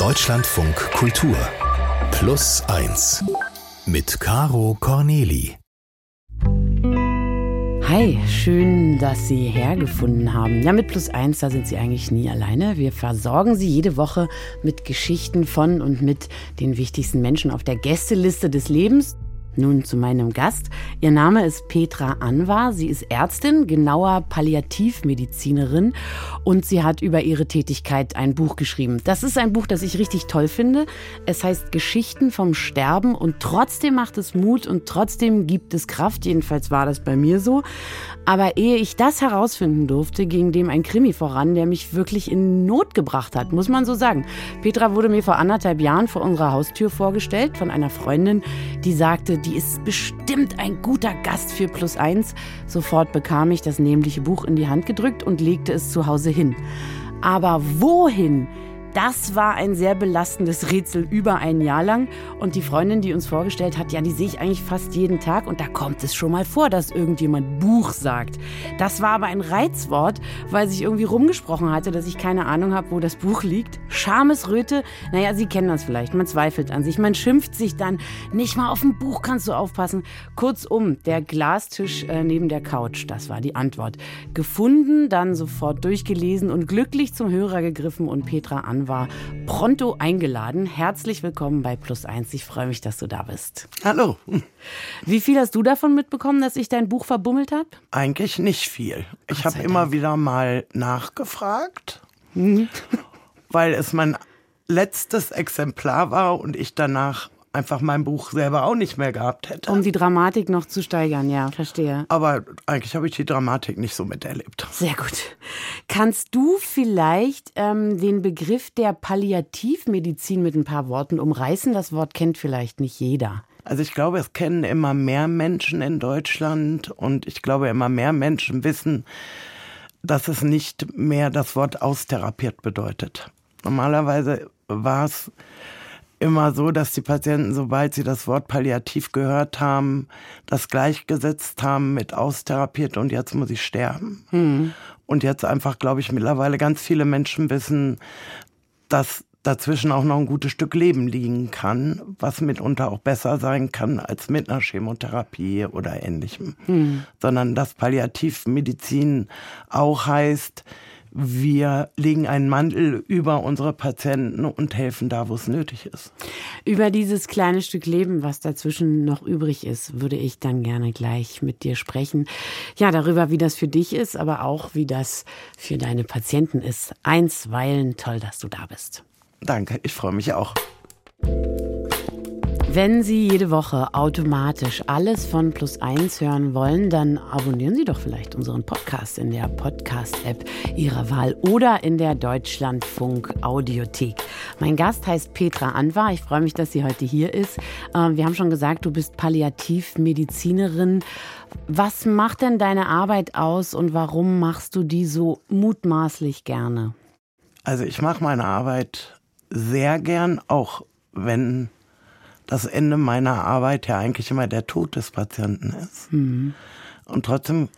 Deutschlandfunk Kultur Plus 1 mit Caro Corneli. Hi, schön, dass Sie hergefunden haben. Ja, mit Plus eins, da sind Sie eigentlich nie alleine. Wir versorgen Sie jede Woche mit Geschichten von und mit den wichtigsten Menschen auf der Gästeliste des Lebens. Nun zu meinem Gast. Ihr Name ist Petra Anwar. Sie ist Ärztin, genauer Palliativmedizinerin und sie hat über ihre Tätigkeit ein Buch geschrieben. Das ist ein Buch, das ich richtig toll finde. Es heißt Geschichten vom Sterben und trotzdem macht es Mut und trotzdem gibt es Kraft. Jedenfalls war das bei mir so. Aber ehe ich das herausfinden durfte, ging dem ein Krimi voran, der mich wirklich in Not gebracht hat, muss man so sagen. Petra wurde mir vor anderthalb Jahren vor unserer Haustür vorgestellt von einer Freundin, die sagte, die ist bestimmt ein guter Gast für Plus Eins. Sofort bekam ich das nämliche Buch in die Hand gedrückt und legte es zu Hause hin. Aber wohin? Das war ein sehr belastendes Rätsel über ein Jahr lang. Und die Freundin, die uns vorgestellt hat, ja, die sehe ich eigentlich fast jeden Tag. Und da kommt es schon mal vor, dass irgendjemand Buch sagt. Das war aber ein Reizwort, weil sich irgendwie rumgesprochen hatte, dass ich keine Ahnung habe, wo das Buch liegt. Schamesröte, naja, Sie kennen das vielleicht. Man zweifelt an sich, man schimpft sich dann. Nicht mal auf ein Buch kannst du aufpassen. Kurzum, der Glastisch äh, neben der Couch, das war die Antwort. Gefunden, dann sofort durchgelesen und glücklich zum Hörer gegriffen und Petra an war pronto eingeladen. Herzlich willkommen bei Plus Eins. Ich freue mich, dass du da bist. Hallo. Wie viel hast du davon mitbekommen, dass ich dein Buch verbummelt habe? Eigentlich nicht viel. Ich habe immer wieder mal nachgefragt, mhm. weil es mein letztes Exemplar war und ich danach einfach mein Buch selber auch nicht mehr gehabt hätte. Um die Dramatik noch zu steigern, ja, verstehe. Aber eigentlich habe ich die Dramatik nicht so miterlebt. Sehr gut. Kannst du vielleicht ähm, den Begriff der Palliativmedizin mit ein paar Worten umreißen? Das Wort kennt vielleicht nicht jeder. Also ich glaube, es kennen immer mehr Menschen in Deutschland und ich glaube, immer mehr Menschen wissen, dass es nicht mehr das Wort austherapiert bedeutet. Normalerweise war es immer so, dass die Patienten, sobald sie das Wort palliativ gehört haben, das gleichgesetzt haben mit austherapiert und jetzt muss ich sterben. Mhm. Und jetzt einfach, glaube ich, mittlerweile ganz viele Menschen wissen, dass dazwischen auch noch ein gutes Stück Leben liegen kann, was mitunter auch besser sein kann als mit einer Chemotherapie oder ähnlichem. Mhm. Sondern dass Palliativmedizin auch heißt, wir legen einen Mantel über unsere Patienten und helfen da, wo es nötig ist. Über dieses kleine Stück Leben, was dazwischen noch übrig ist, würde ich dann gerne gleich mit dir sprechen. Ja, darüber, wie das für dich ist, aber auch, wie das für deine Patienten ist. Einsweilen toll, dass du da bist. Danke, ich freue mich auch. Wenn Sie jede Woche automatisch alles von Plus 1 hören wollen, dann abonnieren Sie doch vielleicht unseren Podcast in der Podcast-App Ihrer Wahl oder in der Deutschlandfunk Audiothek. Mein Gast heißt Petra Anwar. Ich freue mich, dass sie heute hier ist. Ähm, wir haben schon gesagt, du bist Palliativmedizinerin. Was macht denn deine Arbeit aus und warum machst du die so mutmaßlich gerne? Also ich mache meine Arbeit sehr gern, auch wenn das Ende meiner Arbeit ja eigentlich immer der Tod des Patienten ist. Mhm. Und trotzdem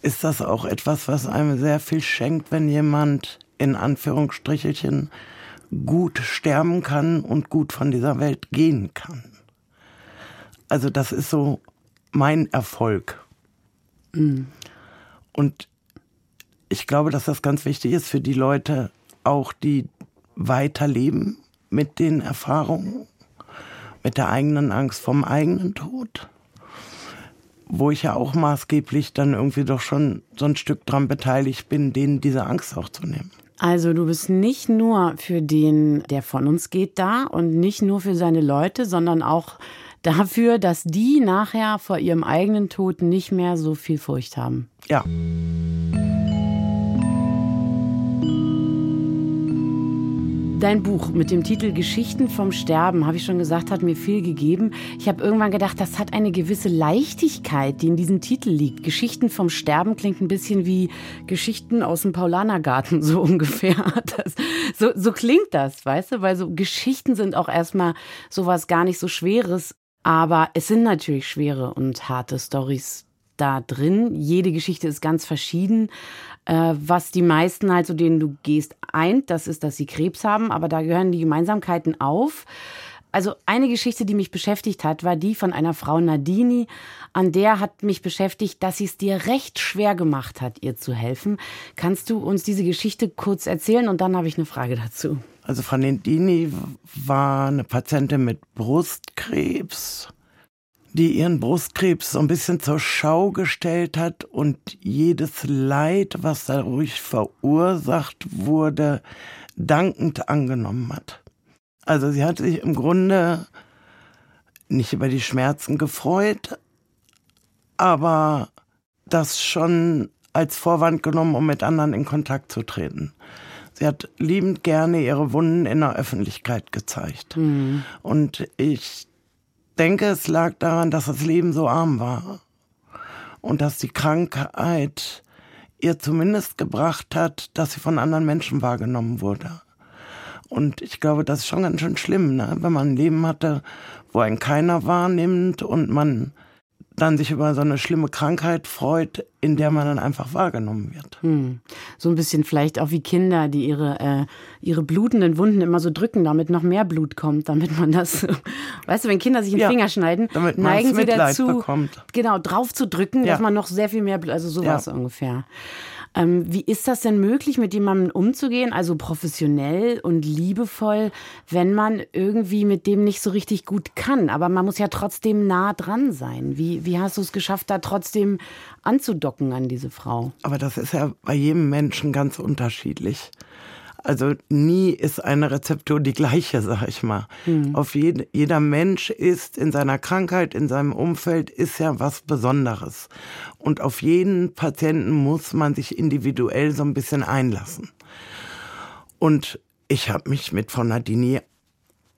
ist das auch etwas, was einem sehr viel schenkt, wenn jemand in Anführungsstrichelchen gut sterben kann und gut von dieser Welt gehen kann. Also das ist so mein Erfolg. Mhm. Und ich glaube, dass das ganz wichtig ist für die Leute, auch die weiterleben mit den Erfahrungen mit der eigenen Angst vom eigenen Tod, wo ich ja auch maßgeblich dann irgendwie doch schon so ein Stück dran beteiligt bin, denen diese Angst auch zu nehmen. Also du bist nicht nur für den, der von uns geht, da und nicht nur für seine Leute, sondern auch dafür, dass die nachher vor ihrem eigenen Tod nicht mehr so viel Furcht haben. Ja. Dein Buch mit dem Titel Geschichten vom Sterben, habe ich schon gesagt, hat mir viel gegeben. Ich habe irgendwann gedacht, das hat eine gewisse Leichtigkeit, die in diesem Titel liegt. Geschichten vom Sterben klingt ein bisschen wie Geschichten aus dem Paulanergarten, so ungefähr. Das, so, so klingt das, weißt du? Weil so Geschichten sind auch erstmal sowas gar nicht so Schweres. Aber es sind natürlich schwere und harte Stories da drin. Jede Geschichte ist ganz verschieden. Äh, was die meisten halt, zu denen du gehst, eint, das ist, dass sie Krebs haben, aber da gehören die Gemeinsamkeiten auf. Also eine Geschichte, die mich beschäftigt hat, war die von einer Frau Nadini. An der hat mich beschäftigt, dass sie es dir recht schwer gemacht hat, ihr zu helfen. Kannst du uns diese Geschichte kurz erzählen und dann habe ich eine Frage dazu. Also Frau Nadini war eine Patientin mit Brustkrebs, die ihren Brustkrebs so ein bisschen zur Schau gestellt hat und jedes Leid, was dadurch verursacht wurde, dankend angenommen hat. Also sie hat sich im Grunde nicht über die Schmerzen gefreut, aber das schon als Vorwand genommen, um mit anderen in Kontakt zu treten. Sie hat liebend gerne ihre Wunden in der Öffentlichkeit gezeigt. Mhm. Und ich denke, es lag daran, dass das Leben so arm war. Und dass die Krankheit ihr zumindest gebracht hat, dass sie von anderen Menschen wahrgenommen wurde. Und ich glaube, das ist schon ganz schön schlimm, ne? wenn man ein Leben hatte, wo ein keiner wahrnimmt und man dann sich über so eine schlimme Krankheit freut, in der man dann einfach wahrgenommen wird. Hm. So ein bisschen vielleicht auch wie Kinder, die ihre, äh, ihre blutenden Wunden immer so drücken, damit noch mehr Blut kommt, damit man das, weißt du, wenn Kinder sich den ja, Finger schneiden, neigen sie dazu, bekommt. genau, drauf zu drücken, ja. dass man noch sehr viel mehr, Blut, also sowas ja. ungefähr. Ähm, wie ist das denn möglich, mit jemandem umzugehen, also professionell und liebevoll, wenn man irgendwie mit dem nicht so richtig gut kann? Aber man muss ja trotzdem nah dran sein. Wie, wie hast du es geschafft, da trotzdem anzudocken an diese Frau? Aber das ist ja bei jedem Menschen ganz unterschiedlich. Also nie ist eine Rezeptur die gleiche, sag ich mal. Mhm. Auf jede, jeder Mensch ist in seiner Krankheit, in seinem Umfeld, ist ja was Besonderes. Und auf jeden Patienten muss man sich individuell so ein bisschen einlassen. Und ich habe mich mit von Nadini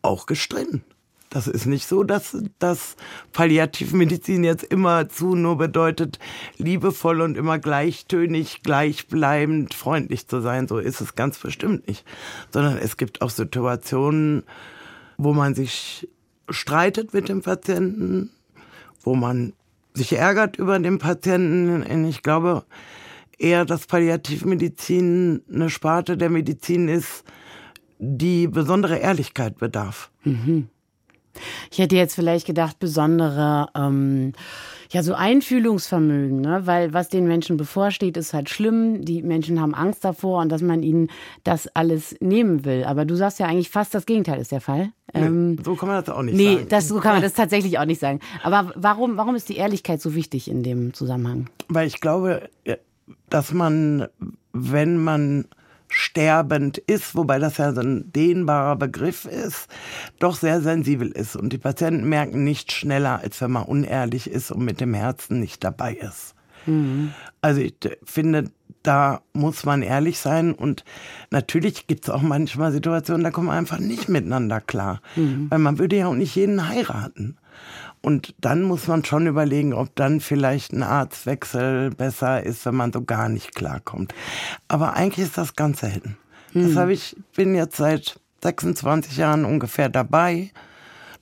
auch gestritten. Das ist nicht so, dass, dass Palliativmedizin jetzt immer zu nur bedeutet, liebevoll und immer gleichtönig, gleichbleibend, freundlich zu sein. So ist es ganz bestimmt nicht. Sondern es gibt auch Situationen, wo man sich streitet mit dem Patienten, wo man sich ärgert über den Patienten. Ich glaube eher, dass Palliativmedizin eine Sparte der Medizin ist, die besondere Ehrlichkeit bedarf. Mhm. Ich hätte jetzt vielleicht gedacht, besondere, ähm, ja, so Einfühlungsvermögen, ne? weil was den Menschen bevorsteht, ist halt schlimm. Die Menschen haben Angst davor und dass man ihnen das alles nehmen will. Aber du sagst ja eigentlich fast das Gegenteil ist der Fall. Nee, ähm, so kann man das auch nicht nee, sagen. Nee, so kann man das tatsächlich auch nicht sagen. Aber warum, warum ist die Ehrlichkeit so wichtig in dem Zusammenhang? Weil ich glaube, dass man, wenn man sterbend ist, wobei das ja so ein dehnbarer Begriff ist, doch sehr sensibel ist. Und die Patienten merken nicht schneller, als wenn man unehrlich ist und mit dem Herzen nicht dabei ist. Mhm. Also ich finde, da muss man ehrlich sein. Und natürlich gibt es auch manchmal Situationen, da kommen wir einfach nicht miteinander klar. Mhm. Weil man würde ja auch nicht jeden heiraten. Und dann muss man schon überlegen, ob dann vielleicht ein Arztwechsel besser ist, wenn man so gar nicht klarkommt. Aber eigentlich ist das ganz selten. Hm. Das habe ich, bin jetzt seit 26 Jahren ungefähr dabei.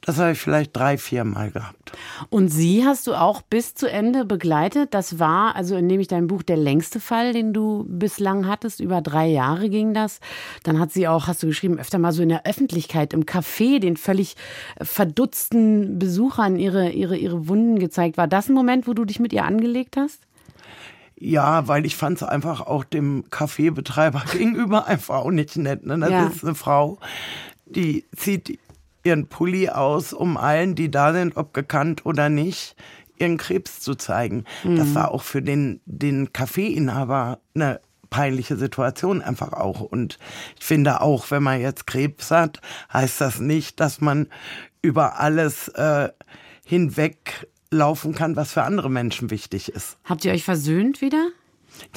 Das habe ich vielleicht drei, vier Mal gehabt. Und sie hast du auch bis zu Ende begleitet. Das war, also indem ich dein Buch, der längste Fall, den du bislang hattest. Über drei Jahre ging das. Dann hat sie auch, hast du geschrieben, öfter mal so in der Öffentlichkeit, im Café, den völlig verdutzten Besuchern ihre, ihre, ihre Wunden gezeigt. War das ein Moment, wo du dich mit ihr angelegt hast? Ja, weil ich fand es einfach auch dem Kaffeebetreiber gegenüber einfach auch nicht nett. Ne? Das ja. ist eine Frau, die zieht ihren Pulli aus, um allen, die da sind, ob gekannt oder nicht, ihren Krebs zu zeigen. Mhm. Das war auch für den, den Kaffeeinhaber eine peinliche Situation einfach auch. Und ich finde auch, wenn man jetzt Krebs hat, heißt das nicht, dass man über alles äh, hinweg laufen kann, was für andere Menschen wichtig ist. Habt ihr euch versöhnt wieder?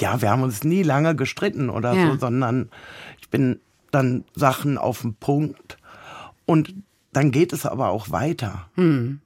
Ja, wir haben uns nie lange gestritten oder ja. so, sondern ich bin dann Sachen auf den Punkt und dann geht es aber auch weiter. Hm.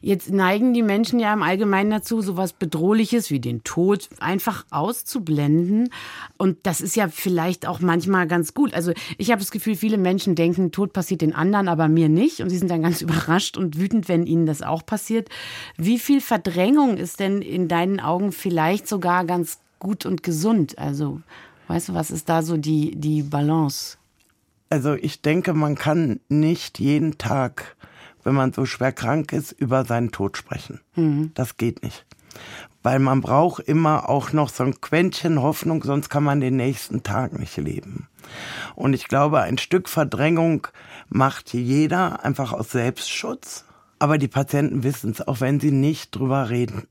Jetzt neigen die Menschen ja im Allgemeinen dazu, sowas Bedrohliches wie den Tod einfach auszublenden. Und das ist ja vielleicht auch manchmal ganz gut. Also ich habe das Gefühl, viele Menschen denken, Tod passiert den anderen, aber mir nicht. Und sie sind dann ganz überrascht und wütend, wenn ihnen das auch passiert. Wie viel Verdrängung ist denn in deinen Augen vielleicht sogar ganz gut und gesund? Also, weißt du, was ist da so die, die Balance? Also ich denke, man kann nicht jeden Tag wenn man so schwer krank ist, über seinen Tod sprechen. Mhm. Das geht nicht. Weil man braucht immer auch noch so ein Quäntchen Hoffnung, sonst kann man den nächsten Tag nicht leben. Und ich glaube, ein Stück Verdrängung macht jeder einfach aus Selbstschutz. Aber die Patienten wissen es, auch wenn sie nicht drüber reden.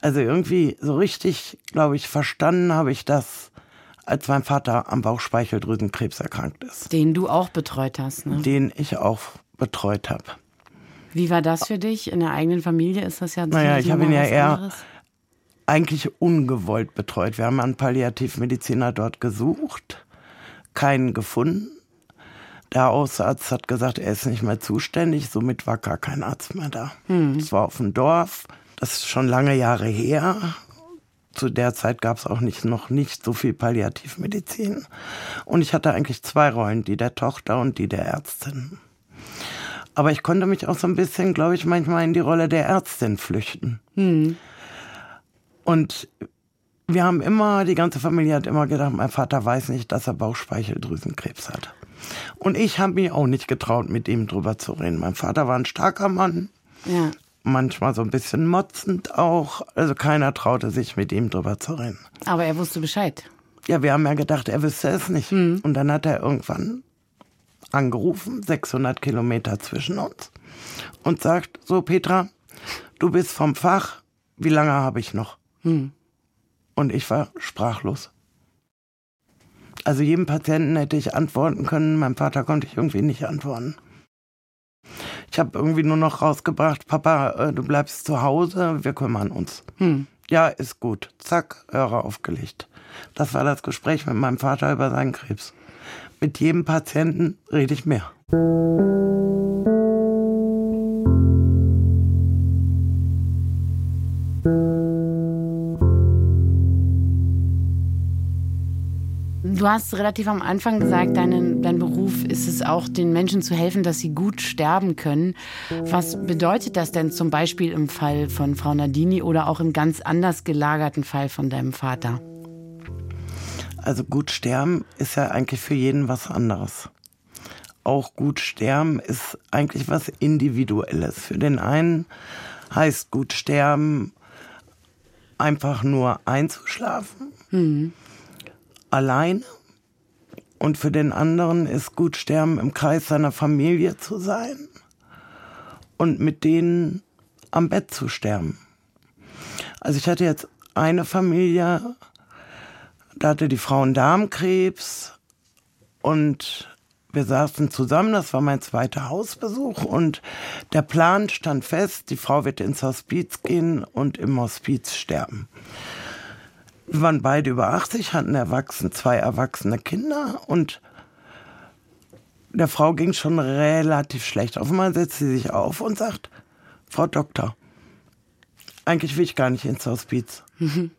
Also irgendwie so richtig, glaube ich, verstanden habe ich das, als mein Vater am Bauchspeicheldrüsenkrebs erkrankt ist. Den du auch betreut hast, ne? Den ich auch betreut habe. Wie war das für dich? In der eigenen Familie ist das ja Naja, ich habe ihn ja eher anderes. eigentlich ungewollt betreut. Wir haben einen Palliativmediziner dort gesucht, keinen gefunden. Der Hausarzt hat gesagt, er ist nicht mehr zuständig, somit war gar kein Arzt mehr da. Hm. Es war auf dem Dorf, das ist schon lange Jahre her. Zu der Zeit gab es auch nicht, noch nicht so viel Palliativmedizin. Und ich hatte eigentlich zwei Rollen, die der Tochter und die der Ärztin. Aber ich konnte mich auch so ein bisschen, glaube ich, manchmal in die Rolle der Ärztin flüchten. Hm. Und wir haben immer, die ganze Familie hat immer gedacht, mein Vater weiß nicht, dass er Bauchspeicheldrüsenkrebs hat. Und ich habe mich auch nicht getraut, mit ihm drüber zu reden. Mein Vater war ein starker Mann. Ja. Manchmal so ein bisschen motzend auch. Also keiner traute sich, mit ihm drüber zu reden. Aber er wusste Bescheid. Ja, wir haben ja gedacht, er wüsste es nicht. Hm. Und dann hat er irgendwann angerufen, 600 Kilometer zwischen uns, und sagt, so Petra, du bist vom Fach, wie lange habe ich noch? Hm. Und ich war sprachlos. Also jedem Patienten hätte ich antworten können, meinem Vater konnte ich irgendwie nicht antworten. Ich habe irgendwie nur noch rausgebracht, Papa, äh, du bleibst zu Hause, wir kümmern uns. Hm. Ja, ist gut. Zack, Hörer aufgelegt. Das war das Gespräch mit meinem Vater über seinen Krebs mit jedem Patienten rede ich mehr. Du hast relativ am Anfang gesagt, dein, dein Beruf ist es auch, den Menschen zu helfen, dass sie gut sterben können. Was bedeutet das denn zum Beispiel im Fall von Frau Nadini oder auch im ganz anders gelagerten Fall von deinem Vater? Also gut sterben ist ja eigentlich für jeden was anderes. Auch gut sterben ist eigentlich was Individuelles. Für den einen heißt gut sterben einfach nur einzuschlafen, mhm. alleine. Und für den anderen ist gut sterben im Kreis seiner Familie zu sein und mit denen am Bett zu sterben. Also ich hatte jetzt eine Familie, da hatte die Frau einen Darmkrebs und wir saßen zusammen, das war mein zweiter Hausbesuch und der Plan stand fest, die Frau wird ins Hospiz gehen und im Hospiz sterben. Wir waren beide über 80, hatten erwachsen, zwei erwachsene Kinder und der Frau ging schon relativ schlecht. Auf einmal setzt sie sich auf und sagt, Frau Doktor, eigentlich will ich gar nicht ins Hospiz. Mhm.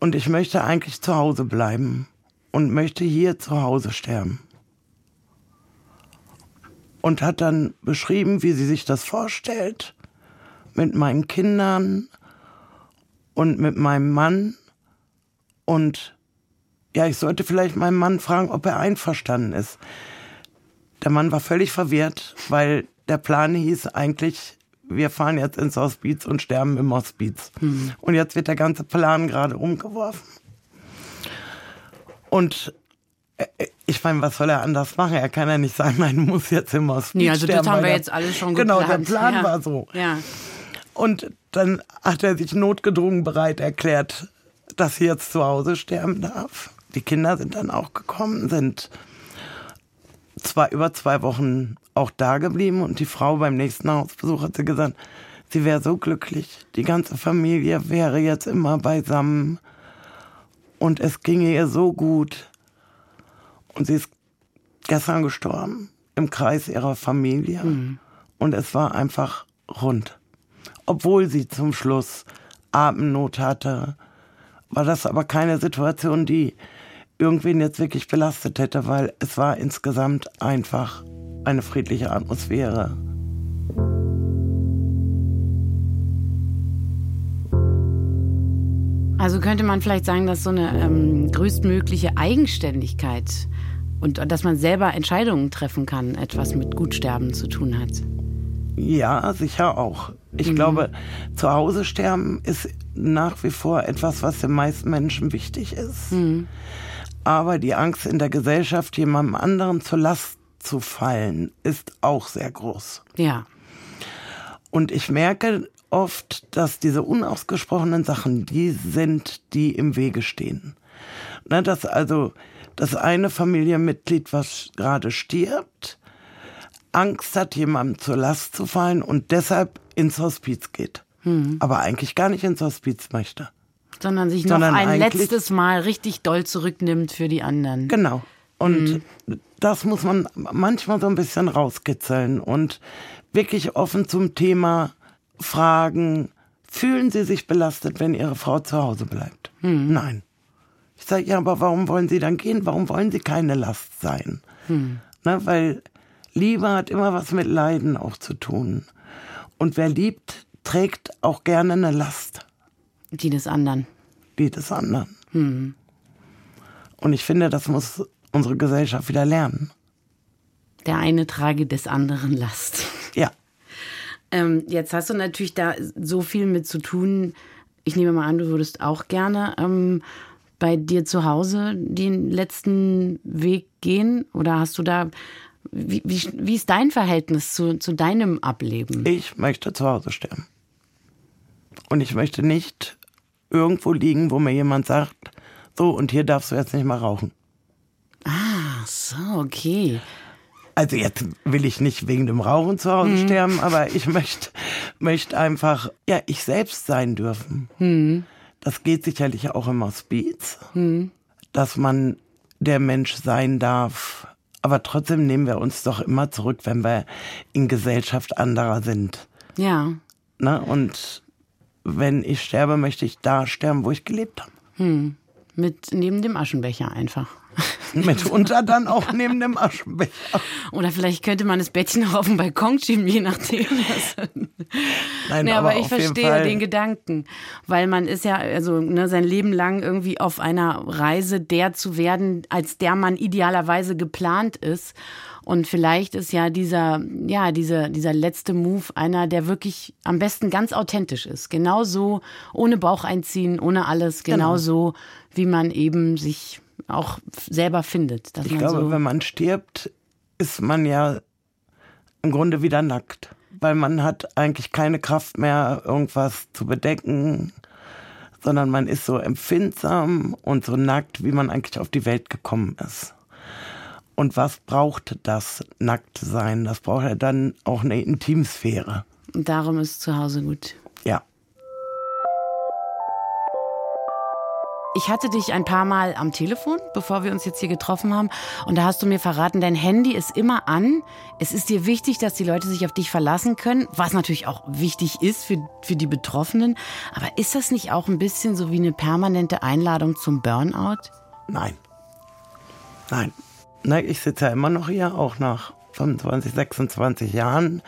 Und ich möchte eigentlich zu Hause bleiben und möchte hier zu Hause sterben. Und hat dann beschrieben, wie sie sich das vorstellt, mit meinen Kindern und mit meinem Mann. Und ja, ich sollte vielleicht meinen Mann fragen, ob er einverstanden ist. Der Mann war völlig verwirrt, weil der Plan hieß eigentlich, wir fahren jetzt ins Hospiz und sterben im Hospiz. Mhm. Und jetzt wird der ganze Plan gerade umgeworfen. Und äh, ich meine, was soll er anders machen? Er kann ja nicht sagen, nein, du musst jetzt im Hospiz nee, also sterben. das haben wir jetzt alles schon geplant. Genau, der Plan ja. war so. Ja. Und dann hat er sich notgedrungen bereit erklärt, dass sie jetzt zu Hause sterben darf. Die Kinder sind dann auch gekommen, sind zwei, über zwei Wochen auch da geblieben und die Frau beim nächsten Hausbesuch hat sie gesagt, sie wäre so glücklich, die ganze Familie wäre jetzt immer beisammen und es ginge ihr so gut. Und sie ist gestern gestorben im Kreis ihrer Familie. Mhm. und es war einfach rund. Obwohl sie zum Schluss Atemnot hatte, war das aber keine Situation, die irgendwen jetzt wirklich belastet hätte, weil es war insgesamt einfach eine friedliche Atmosphäre. Also könnte man vielleicht sagen, dass so eine ähm, größtmögliche Eigenständigkeit und dass man selber Entscheidungen treffen kann, etwas mit Gutsterben zu tun hat. Ja, sicher auch. Ich mhm. glaube, zu Hause sterben ist nach wie vor etwas, was den meisten Menschen wichtig ist. Mhm. Aber die Angst in der Gesellschaft, jemandem anderen zur Last zu fallen, ist auch sehr groß. Ja. Und ich merke oft, dass diese unausgesprochenen Sachen die sind, die im Wege stehen. Na, dass also das eine Familienmitglied, was gerade stirbt, Angst hat, jemandem zur Last zu fallen und deshalb ins Hospiz geht. Hm. Aber eigentlich gar nicht ins Hospiz möchte. Sondern sich Sondern noch ein letztes Mal richtig doll zurücknimmt für die anderen. Genau. Und hm. das muss man manchmal so ein bisschen rauskitzeln und wirklich offen zum Thema fragen, fühlen Sie sich belastet, wenn Ihre Frau zu Hause bleibt? Hm. Nein. Ich sage, ja, aber warum wollen Sie dann gehen? Warum wollen Sie keine Last sein? Hm. Na, weil Liebe hat immer was mit Leiden auch zu tun. Und wer liebt, trägt auch gerne eine Last. Die des anderen. Die des anderen. Hm. Und ich finde, das muss unsere Gesellschaft wieder lernen. Der eine trage des anderen Last. Ja. Ähm, jetzt hast du natürlich da so viel mit zu tun. Ich nehme mal an, du würdest auch gerne ähm, bei dir zu Hause den letzten Weg gehen? Oder hast du da wie, wie, wie ist dein Verhältnis zu, zu deinem Ableben? Ich möchte zu Hause sterben. Und ich möchte nicht irgendwo liegen, wo mir jemand sagt, so, und hier darfst du jetzt nicht mal rauchen. Ah, so, okay. Also jetzt will ich nicht wegen dem Rauchen zu Hause mhm. sterben, aber ich möchte, möchte einfach, ja, ich selbst sein dürfen. Mhm. Das geht sicherlich auch im Hospiz, mhm. dass man der Mensch sein darf, aber trotzdem nehmen wir uns doch immer zurück, wenn wir in Gesellschaft anderer sind. Ja. Na, und wenn ich sterbe, möchte ich da sterben, wo ich gelebt habe. Hm. Mit neben dem Aschenbecher einfach. Mitunter dann auch neben dem Aschenbecher. Oder vielleicht könnte man das Bettchen auch auf dem Balkon schieben, je nachdem. Nein, nee, aber, aber ich verstehe den Gedanken, weil man ist ja also ne, sein Leben lang irgendwie auf einer Reise, der zu werden, als der man idealerweise geplant ist. Und vielleicht ist ja dieser, ja, dieser, dieser letzte Move einer, der wirklich am besten ganz authentisch ist. Genauso, ohne Bauch einziehen, ohne alles, genauso, genau. wie man eben sich auch selber findet. ich glaube, so wenn man stirbt, ist man ja im Grunde wieder nackt, weil man hat eigentlich keine Kraft mehr, irgendwas zu bedecken, sondern man ist so empfindsam und so nackt, wie man eigentlich auf die Welt gekommen ist. Und was braucht das Nacktsein? Das braucht ja dann auch eine Intimsphäre. Und darum ist zu Hause gut. Ich hatte dich ein paar Mal am Telefon, bevor wir uns jetzt hier getroffen haben. Und da hast du mir verraten, dein Handy ist immer an. Es ist dir wichtig, dass die Leute sich auf dich verlassen können, was natürlich auch wichtig ist für, für die Betroffenen. Aber ist das nicht auch ein bisschen so wie eine permanente Einladung zum Burnout? Nein. Nein. Nein, ich sitze ja immer noch hier, auch nach 25, 26 Jahren.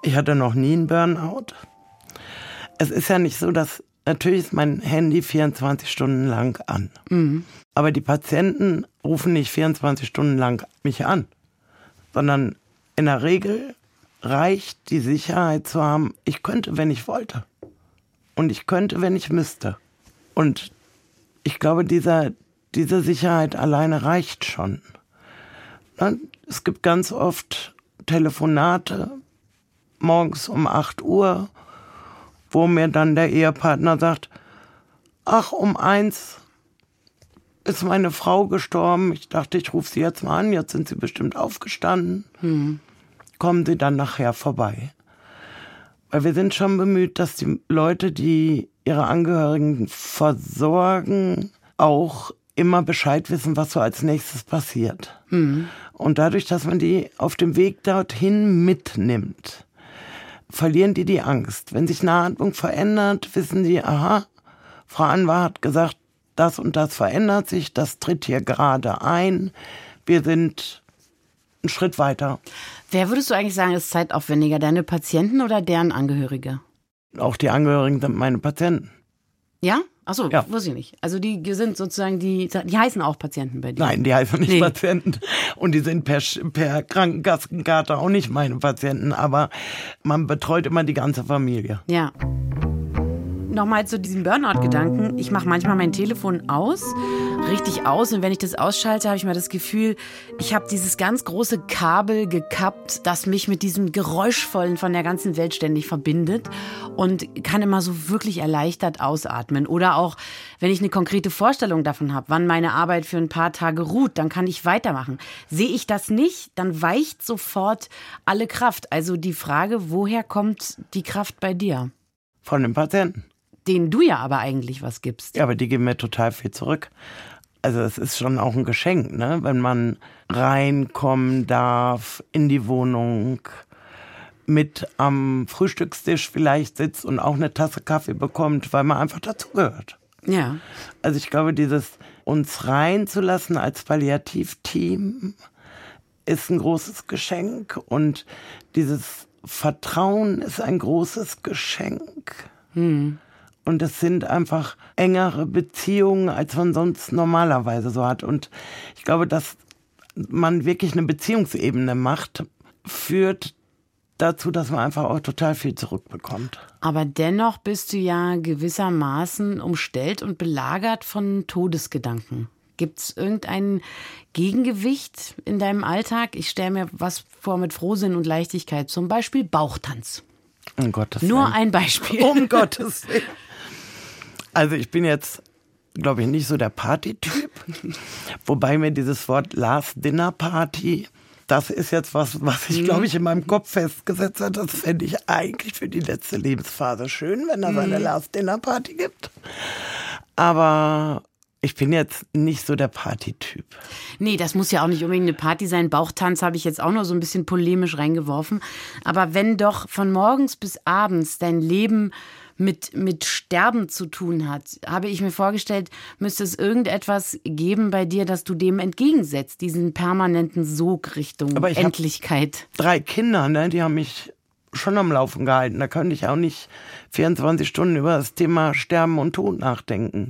Ich hatte noch nie einen Burnout. Es ist ja nicht so, dass Natürlich ist mein Handy 24 Stunden lang an. Mhm. Aber die Patienten rufen nicht 24 Stunden lang mich an, sondern in der Regel reicht die Sicherheit zu haben, ich könnte, wenn ich wollte. Und ich könnte, wenn ich müsste. Und ich glaube, dieser, diese Sicherheit alleine reicht schon. Es gibt ganz oft Telefonate morgens um 8 Uhr wo mir dann der Ehepartner sagt, ach, um eins ist meine Frau gestorben. Ich dachte, ich rufe sie jetzt mal an, jetzt sind sie bestimmt aufgestanden. Hm. Kommen sie dann nachher vorbei. Weil wir sind schon bemüht, dass die Leute, die ihre Angehörigen versorgen, auch immer Bescheid wissen, was so als nächstes passiert. Hm. Und dadurch, dass man die auf dem Weg dorthin mitnimmt, verlieren die die Angst. Wenn sich eine Atmung verändert, wissen sie, aha, Frau Anwar hat gesagt, das und das verändert sich, das tritt hier gerade ein. Wir sind einen Schritt weiter. Wer würdest du eigentlich sagen, ist zeitaufwendiger, deine Patienten oder deren Angehörige? Auch die Angehörigen sind meine Patienten. Ja? Achso, Ja. wusste ich nicht. Also die sind sozusagen, die, die heißen auch Patienten bei dir. Nein, die heißen nicht Nee. Patienten. Und die sind per, per Krankenkassenkarte auch nicht meine Patienten. Aber man betreut immer die ganze Familie. Ja. Nochmal zu diesem Burnout-Gedanken. Ich mache manchmal mein Telefon aus, richtig aus. Und wenn ich das ausschalte, habe ich mal das Gefühl, ich habe dieses ganz große Kabel gekappt, das mich mit diesem Geräuschvollen von der ganzen Welt ständig verbindet. Und kann immer so wirklich erleichtert ausatmen. Oder auch, wenn ich eine konkrete Vorstellung davon habe, wann meine Arbeit für ein paar Tage ruht, dann kann ich weitermachen. Sehe ich das nicht, dann weicht sofort alle Kraft. Also die Frage, woher kommt die Kraft bei dir? Von den Patienten. Denen du ja aber eigentlich was gibst. Ja, aber die geben mir total viel zurück. Also es ist schon auch ein Geschenk, ne? wenn man reinkommen darf in die Wohnung, mit am Frühstückstisch vielleicht sitzt und auch eine Tasse Kaffee bekommt, weil man einfach dazugehört. Ja. Also ich glaube, dieses uns reinzulassen als Palliativteam ist ein großes Geschenk und dieses Vertrauen ist ein großes Geschenk. Und es sind einfach engere Beziehungen, als man sonst normalerweise so hat. Und ich glaube, dass man wirklich eine Beziehungsebene macht, führt dazu, dass man einfach auch total viel zurückbekommt. Aber dennoch bist du ja gewissermaßen umstellt und belagert von Todesgedanken. Gibt es irgendein Gegengewicht in deinem Alltag? Ich stelle mir was vor mit Frohsinn und Leichtigkeit, zum Beispiel Bauchtanz. Um Gottes Nur Willen. ein Beispiel. Um Gottes Willen. Also ich bin jetzt, glaube ich, nicht so der Partytyp. Wobei mir dieses Wort Last Dinner Party, das ist jetzt was, was ich, glaube ich, in meinem Kopf festgesetzt hat. Das fände ich eigentlich für die letzte Lebensphase schön, wenn es eine Last Dinner Party gibt. Aber ich bin jetzt nicht so der Partytyp. Nee, das muss ja auch nicht unbedingt eine Party sein. Bauchtanz habe ich jetzt auch nur so ein bisschen polemisch reingeworfen. Aber wenn doch von morgens bis abends dein Leben mit, mit Sterben zu tun hat, habe ich mir vorgestellt, müsste es irgendetwas geben bei dir, dass du dem entgegensetzt, diesen permanenten Sog Richtung Aber ich Endlichkeit. drei Kinder, ne, die haben mich schon am Laufen gehalten. Da könnte ich auch nicht 24 Stunden über das Thema Sterben und Tod nachdenken,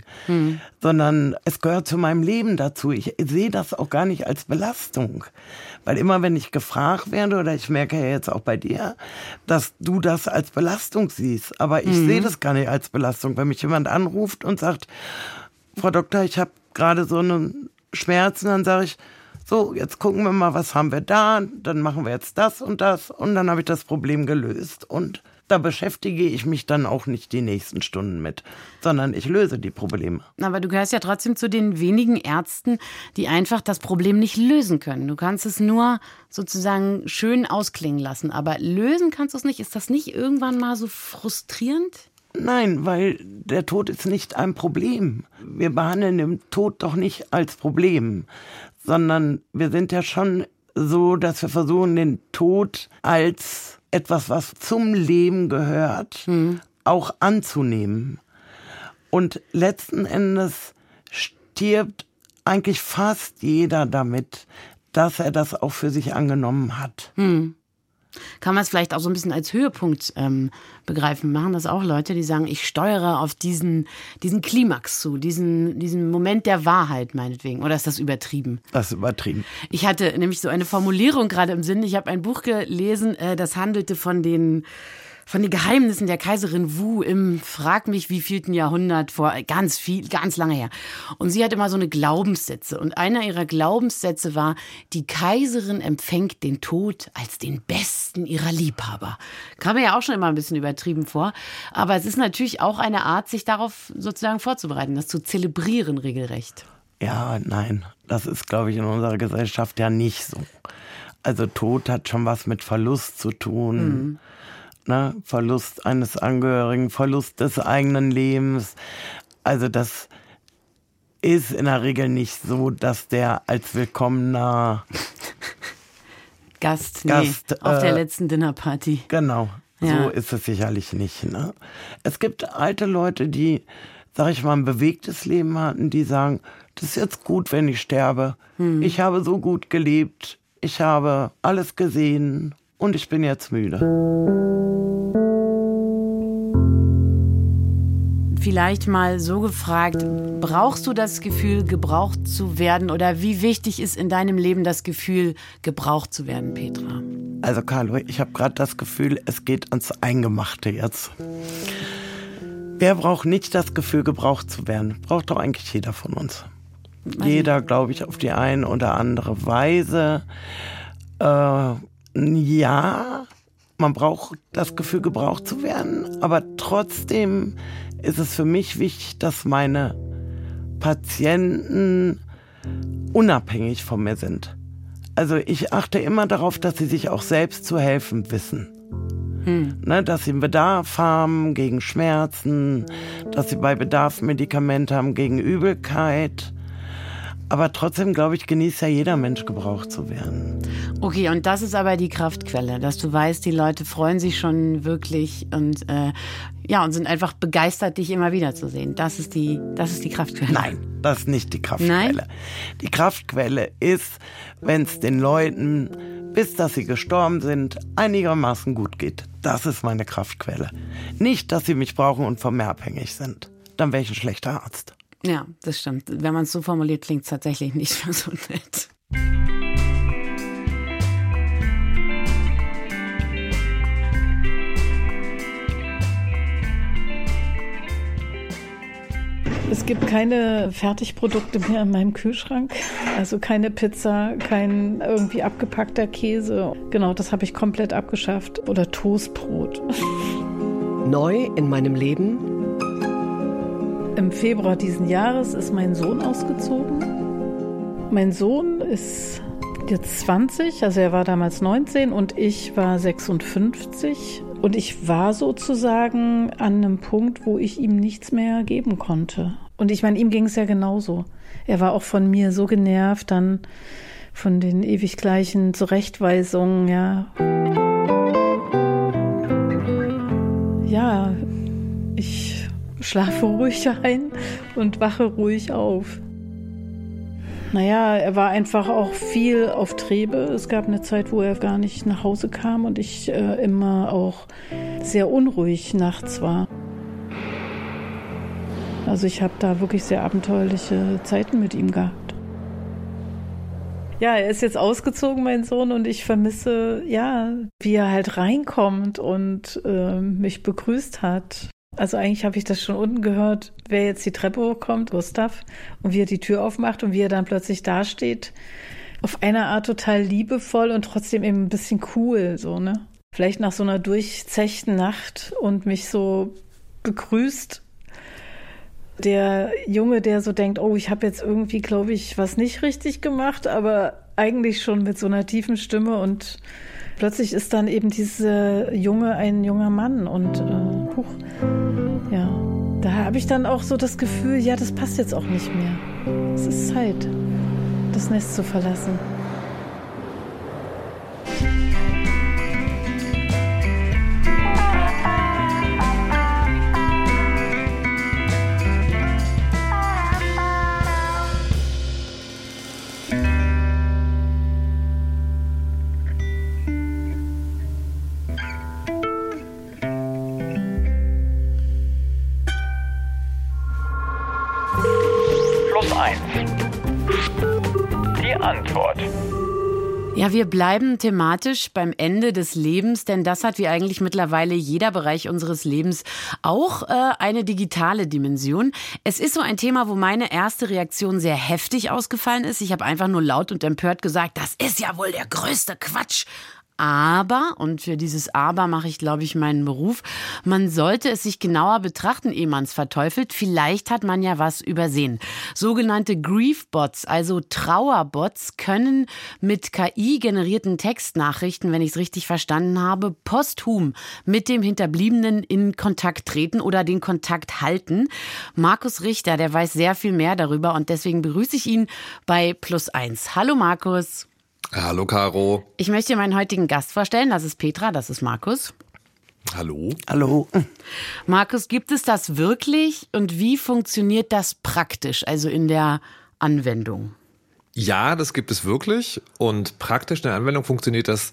sondern es gehört zu meinem Leben dazu. Ich sehe das auch gar nicht als Belastung, weil immer wenn ich gefragt werde oder ich merke ja jetzt auch bei dir, dass du das als Belastung siehst, aber ich sehe das gar nicht als Belastung, wenn mich jemand anruft und sagt, Frau Doktor, ich habe gerade so einen Schmerzen, dann sage ich, so, jetzt gucken wir mal, was haben wir da, dann machen wir jetzt das und das und dann habe ich das Problem gelöst. Und da beschäftige ich mich dann auch nicht die nächsten Stunden mit, sondern ich löse die Probleme. Aber du gehörst ja trotzdem zu den wenigen Ärzten, die einfach das Problem nicht lösen können. Du kannst es nur sozusagen schön ausklingen lassen. Aber lösen kannst du es nicht. Ist das nicht irgendwann mal so frustrierend? Nein, weil der Tod ist nicht ein Problem. Wir behandeln den Tod doch nicht als Problem, sondern wir sind ja schon so, dass wir versuchen, den Tod als etwas, was zum Leben gehört, auch anzunehmen. Und letzten Endes stirbt eigentlich fast jeder damit, dass er das auch für sich angenommen hat. Kann man es vielleicht auch so ein bisschen als Höhepunkt ähm, begreifen? Machen das auch Leute, die sagen, ich steuere auf diesen, diesen Klimax zu, diesen, diesen Moment der Wahrheit meinetwegen? Oder ist das übertrieben? Das ist übertrieben. Ich hatte nämlich so eine Formulierung gerade im Sinn. Ich habe ein Buch gelesen, äh, das handelte von den von den Geheimnissen der Kaiserin Wu im Frag mich wievielten Jahrhundert vor ganz viel, ganz lange her. Und sie hat immer so eine Glaubenssätze. Und einer ihrer Glaubenssätze war, die Kaiserin empfängt den Tod als den besten ihrer Liebhaber. Kam mir ja auch schon immer ein bisschen übertrieben vor. Aber es ist natürlich auch eine Art, sich darauf sozusagen vorzubereiten, das zu zelebrieren regelrecht. Ja, nein, das ist, glaube ich, in unserer Gesellschaft ja nicht so. Also Tod hat schon was mit Verlust zu tun. Ne? Verlust eines Angehörigen, Verlust des eigenen Lebens. Also das ist in der Regel nicht so, dass der als willkommener, Gast, nee, Gast, auf der äh, letzten Dinnerparty. genau, Ja. So ist es sicherlich nicht. Ne? Es gibt alte Leute, die, sag ich mal, ein bewegtes Leben hatten, die sagen, das ist jetzt gut, wenn ich sterbe. Hm. Ich habe so gut gelebt, ich habe alles gesehen und ich bin jetzt müde. Vielleicht mal so gefragt, brauchst du das Gefühl, gebraucht zu werden oder wie wichtig ist in deinem Leben das Gefühl, gebraucht zu werden, Petra? Also Carlo, ich habe gerade das Gefühl, es geht ans Eingemachte jetzt. Wer braucht nicht das Gefühl, gebraucht zu werden? Braucht doch eigentlich jeder von uns. Jeder, glaube ich, auf die eine oder andere Weise. Äh, ja, man braucht das Gefühl, gebraucht zu werden, aber trotzdem ist es für mich wichtig, dass meine Patienten unabhängig von mir sind. Also ich achte immer darauf, dass sie sich auch selbst zu helfen wissen. Hm. Ne, dass sie einen Bedarf haben gegen Schmerzen, dass sie bei Bedarf Medikamente haben gegen Übelkeit, aber trotzdem, glaube ich, genießt ja jeder Mensch, gebraucht zu werden. Okay, und das ist aber die Kraftquelle, dass du weißt, die Leute freuen sich schon wirklich und äh, ja und sind einfach begeistert, dich immer wieder zu sehen. Das ist die, das ist die Kraftquelle. Nein, das ist nicht die Kraftquelle. Nein? Die Kraftquelle ist, wenn es den Leuten, bis dass sie gestorben sind, einigermaßen gut geht. Das ist meine Kraftquelle. Nicht, dass sie mich brauchen und von mir abhängig sind. Dann wäre ich ein schlechter Arzt. Ja, das stimmt. Wenn man es so formuliert, klingt es tatsächlich nicht mehr so nett. Es gibt keine Fertigprodukte mehr in meinem Kühlschrank. Also keine Pizza, kein irgendwie abgepackter Käse. Genau, das habe ich komplett abgeschafft. Oder Toastbrot. Neu in meinem Leben im Februar diesen Jahres ist mein Sohn ausgezogen. Mein Sohn ist jetzt 20, also er war damals 19 und ich war 56. Und ich war sozusagen an einem Punkt, wo ich ihm nichts mehr geben konnte. Und ich meine, ihm ging es ja genauso. Er war auch von mir so genervt, dann von den ewig gleichen Zurechtweisungen, ja. Ja, ich schlafe ruhig ein und wache ruhig auf. Naja, er war einfach auch viel auf Trebe. Es gab eine Zeit, wo er gar nicht nach Hause kam und ich äh, immer auch sehr unruhig nachts war. Also ich habe da wirklich sehr abenteuerliche Zeiten mit ihm gehabt. Ja, er ist jetzt ausgezogen, mein Sohn, und ich vermisse, ja, wie er halt reinkommt und äh, mich begrüßt hat. Also eigentlich habe ich das schon unten gehört, wer jetzt die Treppe hochkommt, Gustav, und wie er die Tür aufmacht und wie er dann plötzlich dasteht. Auf eine Art total liebevoll und trotzdem eben ein bisschen cool, so, ne? Vielleicht nach so einer durchzechten Nacht und mich so begrüßt. Der Junge, der so denkt, oh, ich habe jetzt irgendwie, glaube ich, was nicht richtig gemacht, aber eigentlich schon mit so einer tiefen Stimme und plötzlich ist dann eben diese Junge ein junger Mann und äh, huch, ja, da habe ich dann auch so das Gefühl, ja, das passt jetzt auch nicht mehr. Es ist Zeit, das Nest zu verlassen. Ja, wir bleiben thematisch beim Ende des Lebens, denn das hat wie eigentlich mittlerweile jeder Bereich unseres Lebens auch äh, eine digitale Dimension. Es ist so ein Thema, wo meine erste Reaktion sehr heftig ausgefallen ist. Ich habe einfach nur laut und empört gesagt, das ist ja wohl der größte Quatsch. Aber, und für dieses Aber mache ich, glaube ich, meinen Beruf, man sollte es sich genauer betrachten, ehe man es verteufelt. Vielleicht hat man ja was übersehen. Sogenannte Griefbots, also Trauerbots, können mit KI-generierten Textnachrichten, wenn ich es richtig verstanden habe, posthum mit dem Hinterbliebenen in Kontakt treten oder den Kontakt halten. Markus Richter, der weiß sehr viel mehr darüber und deswegen begrüße ich ihn bei Plus Eins. Hallo Markus. Hallo Caro. Ich möchte meinen heutigen Gast vorstellen. Das ist Petra, das ist Markus. Hallo. Hallo. Markus, gibt es das wirklich und wie funktioniert das praktisch, also in der Anwendung? Ja, das gibt es wirklich. Und praktisch in der Anwendung funktioniert das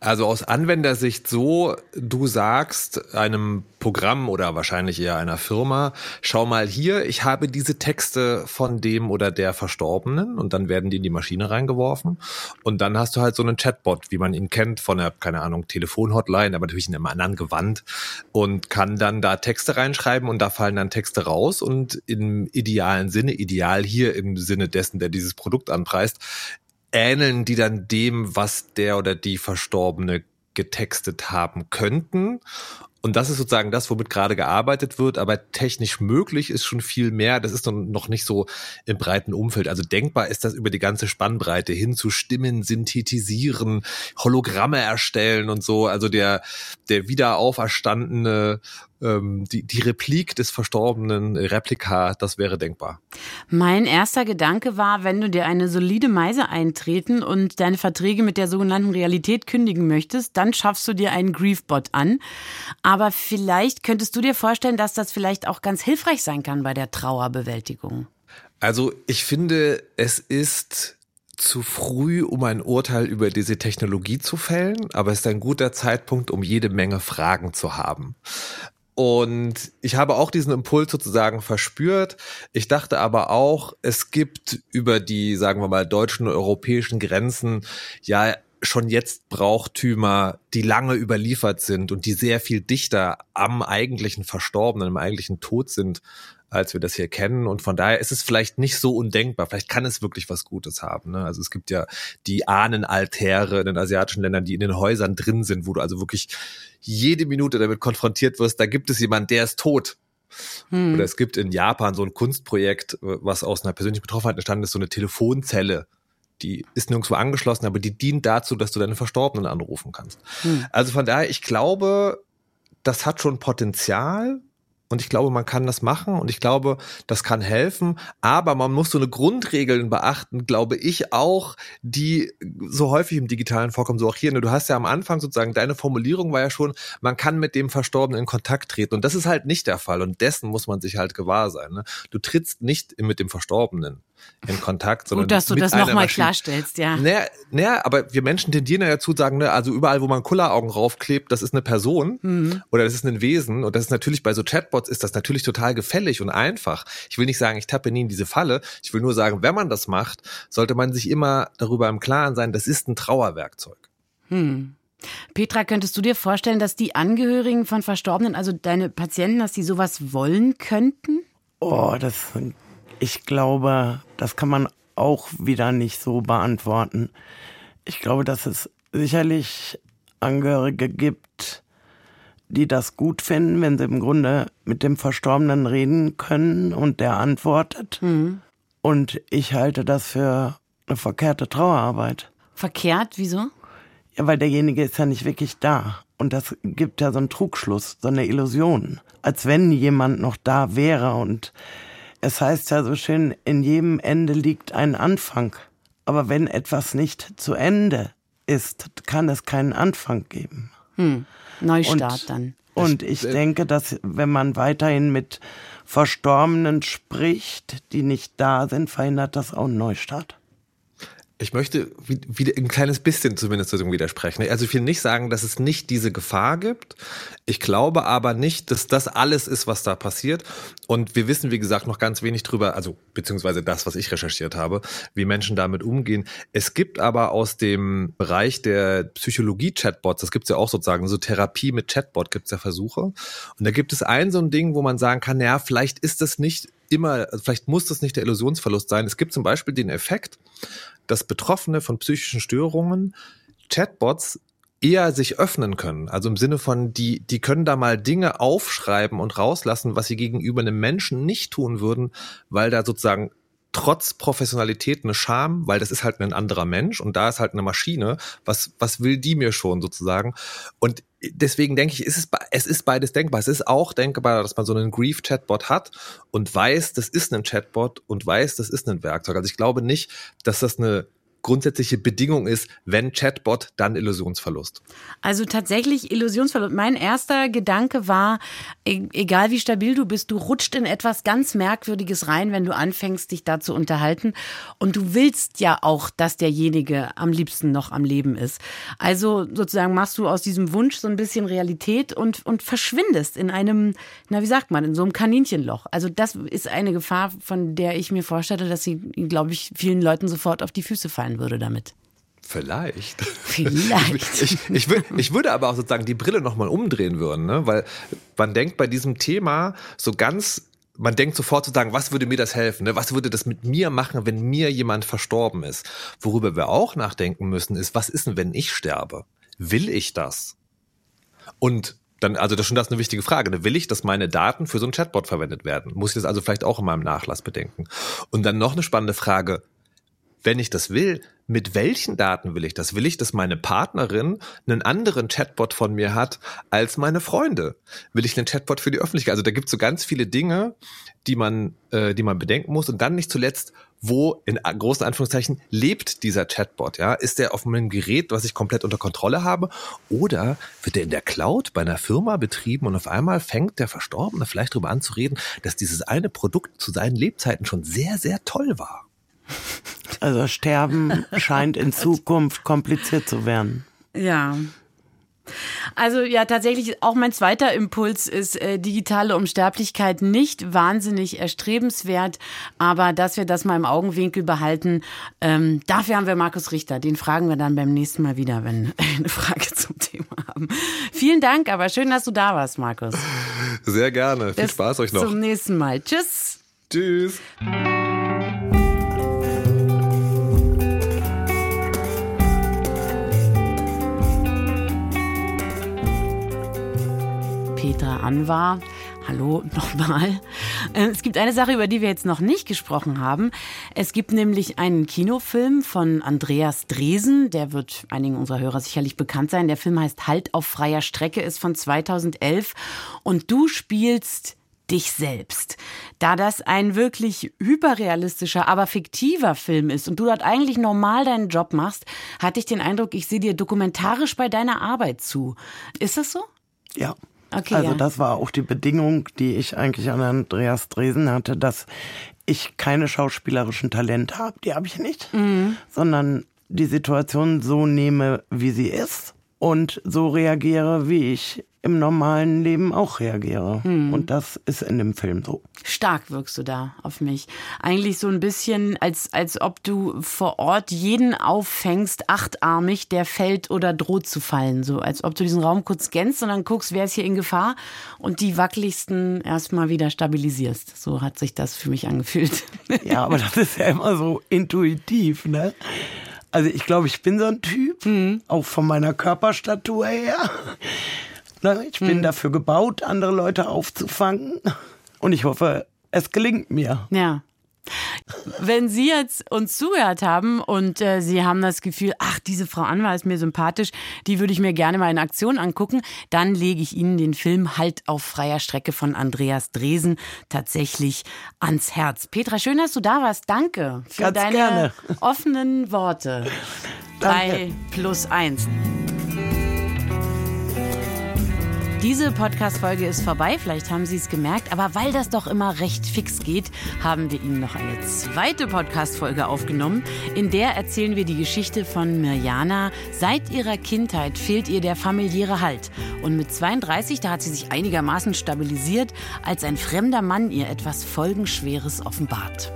also aus Anwendersicht so, du sagst einem Programm oder wahrscheinlich eher einer Firma, schau mal hier, ich habe diese Texte von dem oder der Verstorbenen und dann werden die in die Maschine reingeworfen. Und dann hast du halt so einen Chatbot, wie man ihn kennt von der, keine Ahnung, Telefonhotline, aber natürlich in einem anderen Gewand und kann dann da Texte reinschreiben und da fallen dann Texte raus und im idealen Sinne, ideal hier im Sinne dessen, der dieses Produkt an anpreist, ähneln die dann dem, was der oder die Verstorbene getextet haben könnten. Und das ist sozusagen das, womit gerade gearbeitet wird, aber technisch möglich ist schon viel mehr. Das ist noch nicht so im breiten Umfeld. Also denkbar ist das über die ganze Spannbreite hin zu Stimmen synthetisieren, Hologramme erstellen und so. Also der, der wiederauferstandene ähm, die, die Replik des verstorbenen Replika, das wäre denkbar. Mein erster Gedanke war, wenn du dir eine solide Meise eintreten und deine Verträge mit der sogenannten Realität kündigen möchtest, dann schaffst du dir einen Griefbot an. Aber vielleicht könntest du dir vorstellen, dass das vielleicht auch ganz hilfreich sein kann bei der Trauerbewältigung. Also ich finde, es ist zu früh, um ein Urteil über diese Technologie zu fällen, aber es ist ein guter Zeitpunkt, um jede Menge Fragen zu haben. Und ich habe auch diesen Impuls sozusagen verspürt. Ich dachte aber auch, es gibt über die, sagen wir mal, deutschen und europäischen Grenzen ja schon jetzt Brauchtümer, die lange überliefert sind und die sehr viel dichter am eigentlichen Verstorbenen, am eigentlichen Tod sind, als wir das hier kennen. Und von daher ist es vielleicht nicht so undenkbar. Vielleicht kann es wirklich was Gutes haben. Ne? Also es gibt ja die Ahnenaltäre in den asiatischen Ländern, die in den Häusern drin sind, wo du also wirklich jede Minute damit konfrontiert wirst, da gibt es jemand, der ist tot. Hm. Oder es gibt in Japan so ein Kunstprojekt, was aus einer persönlichen Betroffenheit entstanden ist, so eine Telefonzelle. Die ist nirgendwo angeschlossen, aber die dient dazu, dass du deine Verstorbenen anrufen kannst. Hm. Also von daher, ich glaube, das hat schon Potenzial. Und ich glaube, man kann das machen und ich glaube, das kann helfen. Aber man muss so eine Grundregeln beachten, glaube ich auch, die so häufig im Digitalen vorkommen, so auch hier. Ne, du hast ja am Anfang sozusagen, deine Formulierung war ja schon, man kann mit dem Verstorbenen in Kontakt treten. Und das ist halt nicht der Fall. Und dessen muss man sich halt gewahr sein. Ne? Du trittst nicht mit dem Verstorbenen in Kontakt, sondern Gut, dass du das nochmal klarstellst, ja. Naja, naja, aber wir Menschen tendieren ja dazu, sagen, ne, also überall, wo man Kulleraugen raufklebt, das ist eine Person mhm. oder das ist ein Wesen und das ist natürlich bei so Chatbots ist das natürlich total gefällig und einfach. Ich will nicht sagen, ich tappe nie in diese Falle. Ich will nur sagen, wenn man das macht, sollte man sich immer darüber im Klaren sein, das ist ein Trauerwerkzeug. Hm. Petra, könntest du dir vorstellen, dass die Angehörigen von Verstorbenen, also deine Patienten, dass die sowas wollen könnten? Oh, das ich glaube, das kann man auch wieder nicht so beantworten. Ich glaube, dass es sicherlich Angehörige gibt, die das gut finden, wenn sie im Grunde mit dem Verstorbenen reden können und der antwortet. Mhm. Und ich halte das für eine verkehrte Trauerarbeit. Verkehrt? Wieso? Ja, weil derjenige ist ja nicht wirklich da. Und das gibt ja so einen Trugschluss, so eine Illusion. Als wenn jemand noch da wäre und es heißt ja so schön, in jedem Ende liegt ein Anfang. Aber wenn etwas nicht zu Ende ist, kann es keinen Anfang geben. Hm. Neustart und, dann. Und ich denke, dass wenn man weiterhin mit Verstorbenen spricht, die nicht da sind, verhindert das auch einen Neustart. Ich möchte wieder ein kleines bisschen zumindest widersprechen. Also ich will nicht sagen, dass es nicht diese Gefahr gibt. Ich glaube aber nicht, dass das alles ist, was da passiert. Und wir wissen, wie gesagt, noch ganz wenig drüber, also beziehungsweise das, was ich recherchiert habe, wie Menschen damit umgehen. Es gibt aber aus dem Bereich der Psychologie-Chatbots, das gibt es ja auch sozusagen, so Therapie mit Chatbot gibt es ja Versuche. Und da gibt es ein so ein Ding, wo man sagen kann, ja, vielleicht ist das nicht immer, also vielleicht muss das nicht der Illusionsverlust sein. Es gibt zum Beispiel den Effekt, dass Betroffene von psychischen Störungen Chatbots eher sich öffnen können. Also im Sinne von, die, die können da mal Dinge aufschreiben und rauslassen, was sie gegenüber einem Menschen nicht tun würden, weil da sozusagen trotz Professionalität eine Scham, weil das ist halt ein anderer Mensch und da ist halt eine Maschine. Was, was will die mir schon sozusagen? Und deswegen denke ich, ist es, es ist beides denkbar. Es ist auch denkbar, dass man so einen Grief-Chatbot hat und weiß, das ist ein Chatbot und weiß, das ist ein Werkzeug. Also ich glaube nicht, dass das eine grundsätzliche Bedingung ist, wenn Chatbot, dann Illusionsverlust. Also tatsächlich Illusionsverlust. Mein erster Gedanke war, e-, egal wie stabil du bist, du rutscht in etwas ganz Merkwürdiges rein, wenn du anfängst, dich da zu unterhalten. Und du willst ja auch, dass derjenige am liebsten noch am Leben ist. Also sozusagen machst du aus diesem Wunsch so ein bisschen Realität und, und verschwindest in einem, na wie sagt man, in so einem Kaninchenloch. Also das ist eine Gefahr, von der ich mir vorstelle, dass sie, glaube ich, vielen Leuten sofort auf die Füße fallen würde damit. Vielleicht. Vielleicht. Ich, ich, würd, ich, würde aber auch sozusagen die Brille nochmal umdrehen würden, ne? weil man denkt bei diesem Thema so ganz, man denkt sofort zu sagen, was würde mir das helfen? Ne? Was würde das mit mir machen, wenn mir jemand verstorben ist? Worüber wir auch nachdenken müssen, ist, was ist denn, wenn ich sterbe? Will ich das? Und dann, also das ist schon das eine wichtige Frage. Ne? Will ich, dass meine Daten für so ein Chatbot verwendet werden? Muss ich das also vielleicht auch in meinem Nachlass bedenken? Und dann noch eine spannende Frage. Wenn ich das will, mit welchen Daten will ich das? Will ich, dass meine Partnerin einen anderen Chatbot von mir hat als meine Freunde? Will ich einen Chatbot für die Öffentlichkeit? Also da gibt es so ganz viele Dinge, die man, äh, die man bedenken muss. Und dann nicht zuletzt, wo in großen Anführungszeichen lebt dieser Chatbot? Ja, ist der auf meinem Gerät, was ich komplett unter Kontrolle habe, oder wird er in der Cloud bei einer Firma betrieben und auf einmal fängt der Verstorbene vielleicht darüber an zu reden, dass dieses eine Produkt zu seinen Lebzeiten schon sehr, sehr toll war? Also Sterben scheint in Zukunft kompliziert zu werden. Ja. Also ja, tatsächlich auch mein zweiter Impuls ist äh, digitale Unsterblichkeit nicht wahnsinnig erstrebenswert, aber dass wir das mal im Augenwinkel behalten, ähm, dafür haben wir Markus Richter. Den fragen wir dann beim nächsten Mal wieder, wenn wir eine Frage zum Thema haben. Vielen Dank, aber schön, dass du da warst, Markus. Sehr gerne. Viel Bis Spaß euch noch. Zum nächsten Mal. Tschüss. Tschüss. Petra Anwar. Hallo nochmal. Äh, es gibt eine Sache, über die wir jetzt noch nicht gesprochen haben. Es gibt nämlich einen Kinofilm von Andreas Dresen. Der wird einigen unserer Hörer sicherlich bekannt sein. Der Film heißt Halt auf freier Strecke, ist von 2011. Und du spielst dich selbst. Da das ein wirklich hyperrealistischer, aber fiktiver Film ist und du dort eigentlich normal deinen Job machst, hatte ich den Eindruck, ich sehe dir dokumentarisch bei deiner Arbeit zu. Ist das so? Ja. Okay, also ja. das war auch die Bedingung, die ich eigentlich an Andreas Dresen hatte, dass ich keine schauspielerischen Talente habe, die habe ich nicht, mhm. sondern die Situation so nehme, wie sie ist und so reagiere, wie ich im normalen Leben auch reagiere. Hm. Und das ist in dem Film so. Stark wirkst du da auf mich. Eigentlich so ein bisschen, als, als ob du vor Ort jeden auffängst, achtarmig, der fällt oder droht zu fallen. So als ob du diesen Raum kurz scannst und dann guckst, wer ist hier in Gefahr und die wackeligsten erstmal wieder stabilisierst. So hat sich das für mich angefühlt. Ja, aber das ist ja immer so intuitiv, ne? Also ich glaube, ich bin so ein Typ, mhm. auch von meiner Körperstatur her. Ich bin mhm. dafür gebaut, andere Leute aufzufangen. Und ich hoffe, es gelingt mir. Ja. Wenn Sie jetzt uns zugehört haben und äh, Sie haben das Gefühl, ach, diese Frau Anwar ist mir sympathisch, die würde ich mir gerne mal in Aktion angucken, dann lege ich Ihnen den Film Halt auf freier Strecke von Andreas Dresen tatsächlich ans Herz. Petra, schön, dass du da warst. Danke für Ganz deine gerne. offenen Worte. Danke. Bei Plus Eins. Diese Podcast-Folge ist vorbei, vielleicht haben Sie es gemerkt, aber weil das doch immer recht fix geht, haben wir Ihnen noch eine zweite Podcast-Folge aufgenommen. In der erzählen wir die Geschichte von Mirjana. Seit ihrer Kindheit fehlt ihr der familiäre Halt. Und mit 32, da hat sie sich einigermaßen stabilisiert, als ein fremder Mann ihr etwas Folgenschweres offenbart.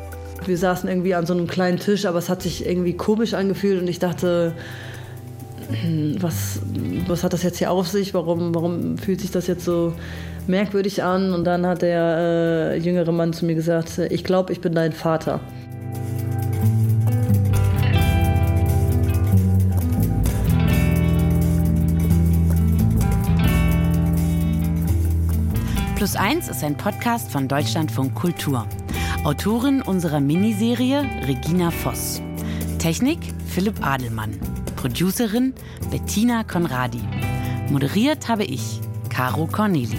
Wir saßen irgendwie an so einem kleinen Tisch, aber es hat sich irgendwie komisch angefühlt und ich dachte, was, was hat das jetzt hier auf sich? Warum, warum fühlt sich das jetzt so merkwürdig an? Und dann hat der äh, jüngere Mann zu mir gesagt, ich glaube, ich bin dein Vater. Plus eins ist ein Podcast von Deutschlandfunk Kultur. Autorin unserer Miniserie Regina Voss. Technik Philipp Adelmann. Producerin Bettina Conradi. Moderiert habe ich, Caro Corneli.